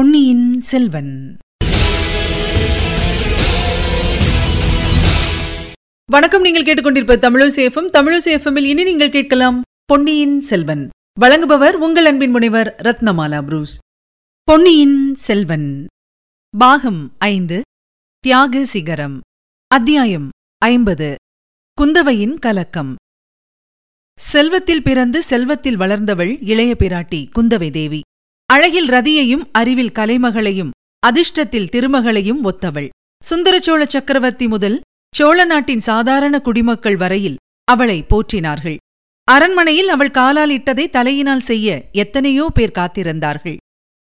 பொன்னியின் செல்வன். வணக்கம் நீங்கள் கேட்டுக்கொண்டிருப்ப தமிழசேஃபம் தமிழசேஃபமில் இனி நீங்கள் கேட்கலாம் பொன்னியின் செல்வன். வழங்குபவர் உங்கள் அன்பின் முனைவர் ரத்னமாலா புரூஸ். பொன்னியின் செல்வன். பாகம் ஐந்து தியாக சிகரம். அத்தியாயம் ஐம்பது குந்தவையின் கலக்கம். செல்வத்தில் பிறந்து செல்வத்தில் வளர்ந்தவள் இளைய பிராட்டி குந்தவை தேவி. அழகில் ரதியையும் அறிவில் கலைமகளையும் அதிர்ஷ்டத்தில் திருமகளையும் ஒத்தவள். சுந்தரச்சோழ சக்கரவர்த்தி முதல் சோழ நாட்டின் சாதாரண குடிமக்கள் வரையில் அவளை போற்றினார்கள். அரண்மனையில் அவள் காலால் இட்டதை தலையினால் செய்ய எத்தனையோ பேர் காத்திருந்தார்கள்.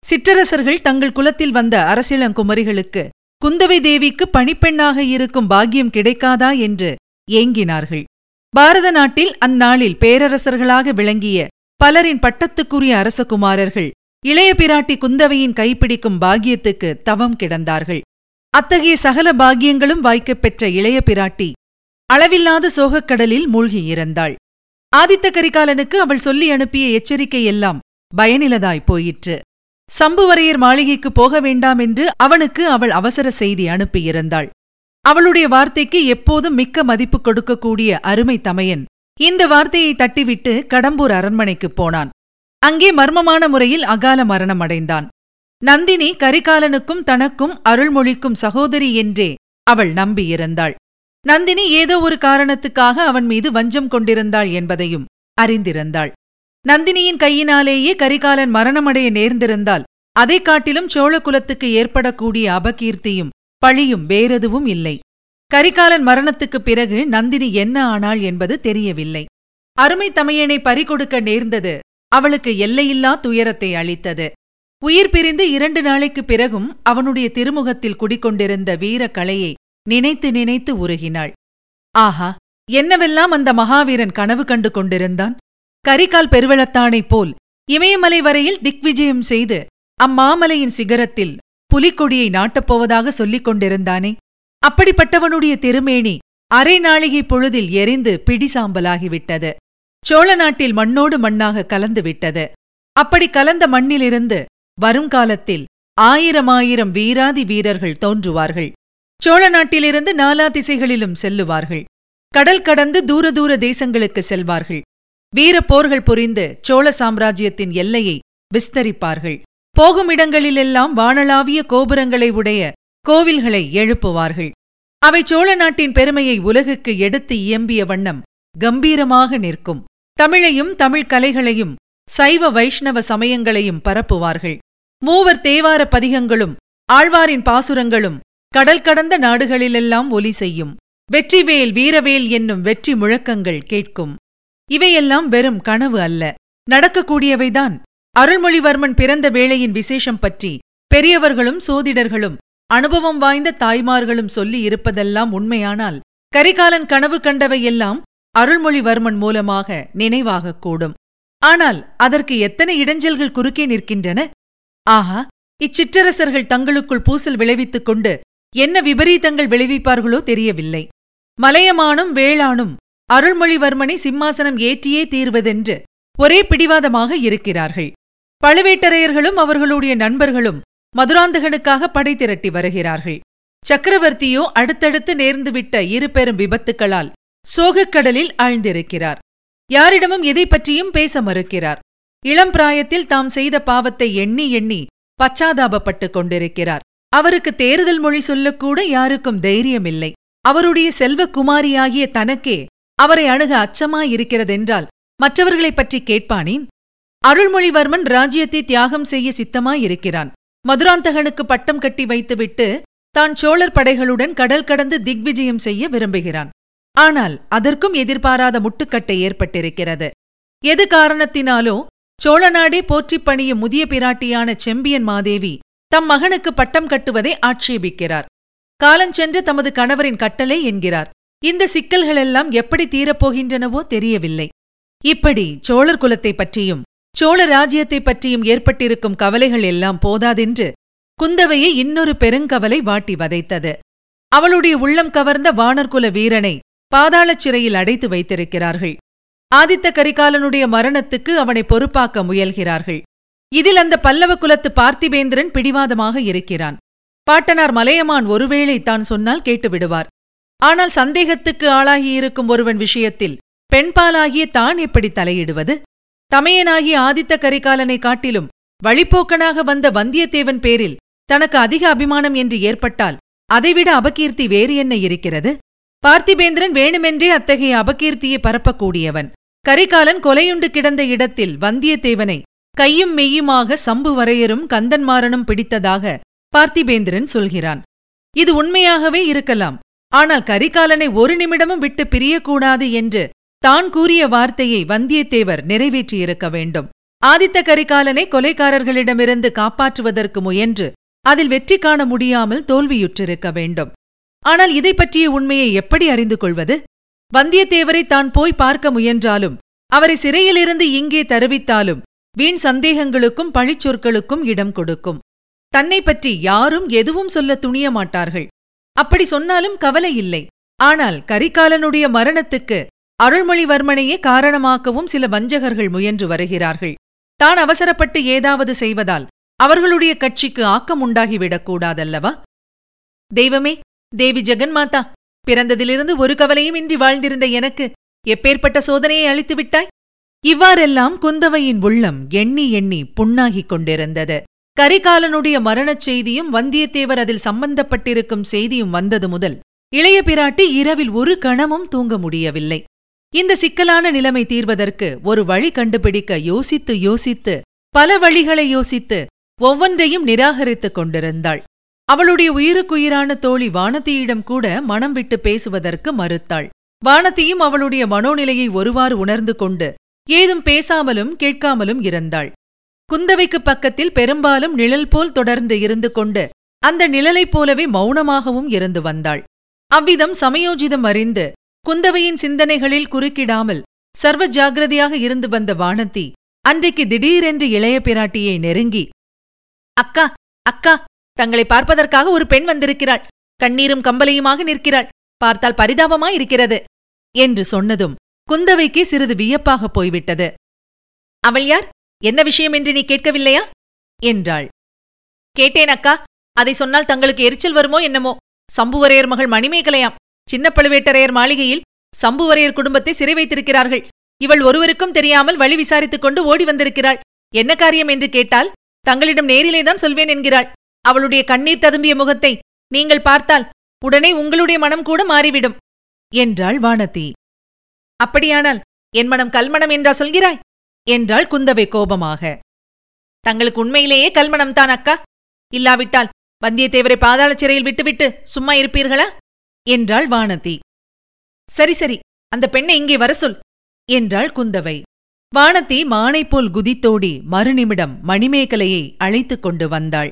சிற்றரசர்கள் தங்கள் குலத்தில் வந்த அரசிளங்குமரிகளுக்கு குந்தவை தேவிக்கு பணிப்பெண்ணாக இருக்கும் பாக்கியம் கிடைக்காதா என்று ஏங்கினார்கள். பாரத நாட்டில் அந்நாளில் பேரரசர்களாக விளங்கிய பலரின் பட்டத்துக்குரிய அரசகுமாரர்கள் இளைய பிராட்டி குந்தவையின் கைப்பிடிக்கும் பாக்கியத்துக்கு தவம் கிடந்தார்கள். அத்தகைய சகல பாக்கியங்களும் வாய்க்கப் பெற்ற இளைய பிராட்டி அளவில்லாத சோகக்கடலில் மூழ்கியிருந்தாள் ஆதித்த கரிகாலனுக்கு அவள் சொல்லி அனுப்பிய எச்சரிக்கையெல்லாம் பயனிலதாய் போயிற்று. சம்புவரையர் மாளிகைக்கு போக வேண்டாம் என்று அவனுக்கு அவள் அவசர செய்தி அனுப்பியிருந்தாள் அவளுடைய வார்த்தைக்கு எப்போதும் மிக்க மதிப்பு கொடுக்கக்கூடிய அருமை தமையன் இந்த வார்த்தையை தட்டிவிட்டு கடம்பூர் அரண்மனைக்குப் போனான். அங்கே மர்மமான முறையில் அகால மரணம் அடைந்தான். நந்தினி கரிகாலனுக்கும் தனக்கும் அருள்மொழிக்கும் சகோதரி என்றே அவள் நம்பியிருந்தாள் நந்தினி ஏதோ ஒரு காரணத்துக்காக அவன் மீது வஞ்சம் கொண்டிருந்தாள் என்பதையும் அறிந்திருந்தாள். நந்தினியின் கையினாலேயே கரிகாலன் மரணமடைய நேர்ந்திருந்தால் அதைக் காட்டிலும் சோழகுலத்துக்கு ஏற்படக்கூடிய அபகீர்த்தியும் பழியும் வேறெதுவும் இல்லை. கரிகாலன் மரணத்துக்குப் பிறகு நந்தினி என்ன ஆனாள் என்பது தெரியவில்லை. அருமை தமையனை பறிகொடுக்க நேர்ந்தது அவளுக்கு எல்லையில்லா துயரத்தை அளித்தது. உயிர் பிரிந்து இரண்டு நாளைக்குப் பிறகும் அவனுடைய திருமுகத்தில் குடிக்கொண்டிருந்த வீரக் கலையை நினைத்து நினைத்து உருகினாள். ஆஹா என்னவெல்லாம் அந்த மகாவீரன் கனவு கண்டு கொண்டிருந்தான்? கரிகால் பெருவளத்தானைப் போல் இமயமலை வரையில் திக்விஜயம் செய்து அம்மாமலையின் சிகரத்தில் புலிக்கொடியை நாட்டப்போவதாக சொல்லிக் கொண்டிருந்தானே? அப்படிப்பட்டவனுடைய திருமேனி அரை நாழிகை பொழுதில் எரிந்து பிடிசாம்பலாகிவிட்டது. சோழ நாட்டில் மண்ணோடு மண்ணாக கலந்து விட்டது. அப்படி கலந்த மண்ணிலிருந்து வருங்காலத்தில் ஆயிரம் ஆயிரம் வீராதி வீரர்கள் தோன்றுவார்கள். சோழ நாட்டிலிருந்து நாலா திசைகளிலும் செல்லுவார்கள். கடல் கடந்து தூர தூர தேசங்களுக்கு செல்வார்கள். வீரப் போர்கள் புரிந்து சோழ சாம்ராஜ்யத்தின் எல்லையை விஸ்தரிப்பார்கள். போகும் இடங்களிலெல்லாம் வானளாவிய கோபுரங்களை உடைய கோவில்களை எழுப்புவார்கள். அவை சோழ நாட்டின் பெருமையை உலகுக்கு எடுத்து இயம்பிய வண்ணம் கம்பீரமாக நிற்கும். தமிழையும் தமிழ் கலைகளையும் சைவ வைஷ்ணவ சமயங்களையும் பரப்புவார்கள். மூவர் தேவார பதிகங்களும் ஆழ்வாரின் பாசுரங்களும் கடல் கடந்த நாடுகளிலெல்லாம் ஒலி செய்யும். வெற்றிவேல் வீரவேல் என்னும் வெற்றி முழக்கங்கள் கேட்கும். இவையெல்லாம் வெறும் கனவு அல்ல. நடக்கக்கூடியவைதான். அருள்மொழிவர்மன் பிறந்த வேளையின் விசேஷம் பற்றி பெரியவர்களும் சோதிடர்களும் அனுபவம் வாய்ந்த தாய்மார்களும் சொல்லி இருப்பதெல்லாம் உண்மையானால் கரிகாலன் கனவு கண்டவையெல்லாம் அருள்மொழிவர்மன் மூலமாக நினைவாகக் கூடும். ஆனால் அதற்கு எத்தனை இடைஞ்சல்கள் குறுக்கே நிற்கின்றன? ஆஹா இச்சிற்றரசர்கள் தங்களுக்குள் பூசல் விளைவித்துக் கொண்டு என்ன விபரீதங்கள் விளைவிப்பார்களோ தெரியவில்லை. மலையமானும் வேளானும் அருள்மொழிவர்மனை சிம்மாசனம் ஏற்றியே தீர்வதென்று ஒரே பிடிவாதமாக இருக்கிறார்கள். பழுவேட்டரையர்களும் அவர்களுடைய நண்பர்களும் மதுராந்தகனுக்காக படை திரட்டி வருகிறார்கள். சக்கரவர்த்தியோ அடுத்தடுத்து நேர்ந்துவிட்ட இரு பெரும் விபத்துக்களால் சோகக்கடலில் ஆழ்ந்திருக்கிறார். யாரிடமும் எதை பற்றியும் பேச மறுக்கிறார். இளம் பிராயத்தில் தாம் செய்த பாவத்தை எண்ணி எண்ணி பச்சாதாபப்பட்டுக் கொண்டிருக்கிறார். அவருக்கு தேர்தல் மொழி சொல்லக்கூட யாருக்கும் தைரியமில்லை. அவருடைய செல்வக்குமாரியாகிய தனக்கே அவரை அணுக அச்சமாயிருக்கிறதென்றால் மற்றவர்களைப் பற்றி கேட்பானேன்? அருள்மொழிவர்மன் ராஜ்யத்தை தியாகம் செய்ய சித்தமாயிருக்கிறான். மதுராந்தகனுக்கு பட்டம் கட்டி வைத்துவிட்டு தான் சோழர் படைகளுடன் கடல் கடந்து திக்விஜயம் செய்ய விரும்புகிறான். ஆனால் அதற்கும் எதிர்பாராத முட்டுக்கட்டை ஏற்பட்டிருக்கிறது. எது காரணத்தினாலோ சோழநாடே போற்றிப் பணிய முதிய பிராட்டியான செம்பியன் மாதேவி தம் மகனுக்கு பட்டம் கட்டுவதை ஆட்சேபிக்கிறார். காலஞ்சென்று தமது கணவரின் கட்டளை என்கிறார். இந்த சிக்கல்களெல்லாம் எப்படி தீரப்போகின்றனவோ தெரியவில்லை. இப்படி சோழர் குலத்தைப் பற்றியும் சோழ ராஜ்யத்தைப் பற்றியும் ஏற்பட்டிருக்கும் கவலைகள் எல்லாம் போதாதென்று குந்தவையை இன்னொரு பெருங்கவலை வாட்டி வதைத்தது. அவளுடைய உள்ளம் கவர்ந்த வானர்குல வீரனை பாதாளச் சிறையில் அடைத்து வைத்திருக்கிறார்கள். ஆதித்த கரிகாலனுடைய மரணத்துக்கு அவனை பொறுப்பாக்க முயல்கிறார்கள். இதில் அந்த பல்லவ குலத்து பார்த்திபேந்திரன் பிடிவாதமாக இருக்கிறான். பாட்டனார் மலையமான் ஒருவேளை தான் சொன்னால் கேட்டுவிடுவார். ஆனால் சந்தேகத்துக்கு ஆளாகியிருக்கும் ஒருவன் விஷயத்தில் பெண்பாலாகிய தான் எப்படி தலையிடுவது? தமையனாகிய ஆதித்த கரிகாலனை காட்டிலும் வழிப்போக்கனாக வந்த வந்தியத்தேவன் பேரில் தனக்கு அதிக அபிமானம் என்று ஏற்பட்டால் அதைவிட அபகீர்த்தி வேறு என்ன இருக்கிறது? பார்த்திபேந்திரன் வேணுமென்றே அத்தகைய அபகீர்த்தியை பரப்பக்கூடியவன். கரிகாலன் கொலையுண்டு கிடந்த இடத்தில் வந்தியத்தேவனை கையும் மெய்யுமாக சம்பு வரையரும் கந்தன்மாறனும் பிடித்ததாக பார்த்திபேந்திரன் சொல்கிறான். இது உண்மையாகவே இருக்கலாம். ஆனால் கரிகாலனை ஒரு நிமிடமும் விட்டு பிரியக்கூடாது என்று தான் கூறிய வார்த்தையை வந்தியத்தேவர் நிறைவேற்றியிருக்க வேண்டும். ஆதித்த கரிகாலனை கொலைக்காரர்களிடமிருந்து காப்பாற்றுவதற்கு முயன்று அதில் வெற்றி காண முடியாமல் தோல்வியுற்றிருக்க வேண்டும். ஆனால் இதை பற்றிய உண்மையை எப்படி அறிந்து கொள்வது வந்தியத்தேவரை தான் போய் பார்க்க முயன்றாலும் அவரை சிறையிலிருந்து இங்கே தருவித்தாலும் வீண் சந்தேகங்களுக்கும் பழிச்சொற்களுக்கும் இடம் கொடுக்கும். தன்னை பற்றி யாரும் எதுவும் சொல்ல துணிய மாட்டார்கள். அப்படி சொன்னாலும் கவலை இல்லை. ஆனால் கரிகாலனுடைய மரணத்துக்கு அருள்மொழிவர்மனையே காரணமாக்கவும் சில வஞ்சகர்கள் முயன்று வருகிறார்கள். தான் அவசரப்பட்டு ஏதாவது செய்வதால் அவர்களுடைய கட்சிக்கு ஆக்கம் உண்டாகிவிடக் கூடாதல்லவா? தெய்வமே தேவி ஜெகன்மாதா பிறந்ததிலிருந்து ஒரு கவலையும் இன்றி வாழ்ந்திருந்த எனக்கு எப்பேற்பட்ட சோதனையை அளித்து விட்டாய்? இவ்வாறெல்லாம் குந்தவையின் உள்ளம் எண்ணி எண்ணி புண்ணாகிக் கொண்டிருந்தது. கரிகாலனுடைய மரணச் செய்தியும் வந்தியத்தேவர் அதில் சம்பந்தப்பட்டிருக்கும் செய்தியும் வந்தது முதல் இளைய பிராட்டி இரவில் ஒரு கணமும் தூங்க முடியவில்லை. இந்த சிக்கலான நிலைமை தீர்வதற்கு ஒரு வழி கண்டுபிடிக்க யோசித்து யோசித்து பல வழிகளை யோசித்து ஒவ்வொன்றையும் நிராகரித்துக் கொண்டிருந்தாள். அவளுடைய உயிருக்குயிரான தோழி வானதியிடம் கூட மனம் விட்டு பேசுவதற்கு மறுத்தாள். வானதியும் அவளுடைய மனோநிலையை ஒருவாறு உணர்ந்து கொண்டு ஏதும் பேசாமலும் கேட்காமலும் இருந்தாள். குந்தவைக்கு பக்கத்தில் பெரும்பாலும் நிழல் போல் தொடர்ந்து இருந்து கொண்டு அந்த நிழலைப் போலவே மௌனமாகவும் இருந்து வந்தாள். அவ்விதம் சமயோஜிதம் அறிந்து குந்தவையின் சிந்தனைகளில் குறுக்கிடாமல் சர்வ ஜாகிரதையாக இருந்து வந்த வானதி அன்றைக்கு திடீரென்று இளைய பிராட்டியை நெருங்கி அக்கா அக்கா தங்களை பார்ப்பதற்காக ஒரு பெண் வந்திருக்கிறாள். கண்ணீரும் கம்பலையுமாக நிற்கிறாள். பார்த்தால் பரிதாபமாயிருக்கிறது என்று சொன்னதும் குந்தவைக்கு சிறிது வியப்பாகப் போய்விட்டது. அவள் யார்? என்ன விஷயம் என்று நீ கேட்கவில்லையா? என்றாள். கேட்டேன் அக்கா. அதை சொன்னால் தங்களுக்கு எரிச்சல் வருமோ என்னமோ? சம்புவரையர் மகள் மணிமேகலையாம். சின்ன பழுவேட்டரையர் மாளிகையில் சம்புவரையர் குடும்பத்தை சிறை வைத்திருக்கிறார்கள். இவள் ஒருவருக்கும் தெரியாமல் வழி விசாரித்துக் கொண்டு ஓடி வந்திருக்கிறாள். என்ன காரியம் என்று கேட்டால் தங்களிடம் நேரிலேதான் சொல்வேன் என்கிறாள். அவளுடைய கண்ணீர் ததும்பிய முகத்தை நீங்கள் பார்த்தால் உடனே உங்களுடைய மனம் கூட மாறிவிடும் என்றாள் வானதி. அப்படியானால் என் மனம் கல்மணம் என்றா சொல்கிறாய்? என்றாள் குந்தவை கோபமாக. தங்களுக்கு உண்மையிலேயே கல்மணம் தான் அக்கா. இல்லாவிட்டால் வந்தியத்தேவரை பாதாள சிறையில் விட்டுவிட்டு சும்மா இருப்பீர்களா? என்றாள் வானதி. சரி சரி அந்த பெண்ணை இங்கே வர சொல் என்றாள் குந்தவை. வானதி மானைப்போல் போல் குதித்தோடி மறுநிமிடம் மணிமேகலையை அழைத்துக் கொண்டு வந்தாள்.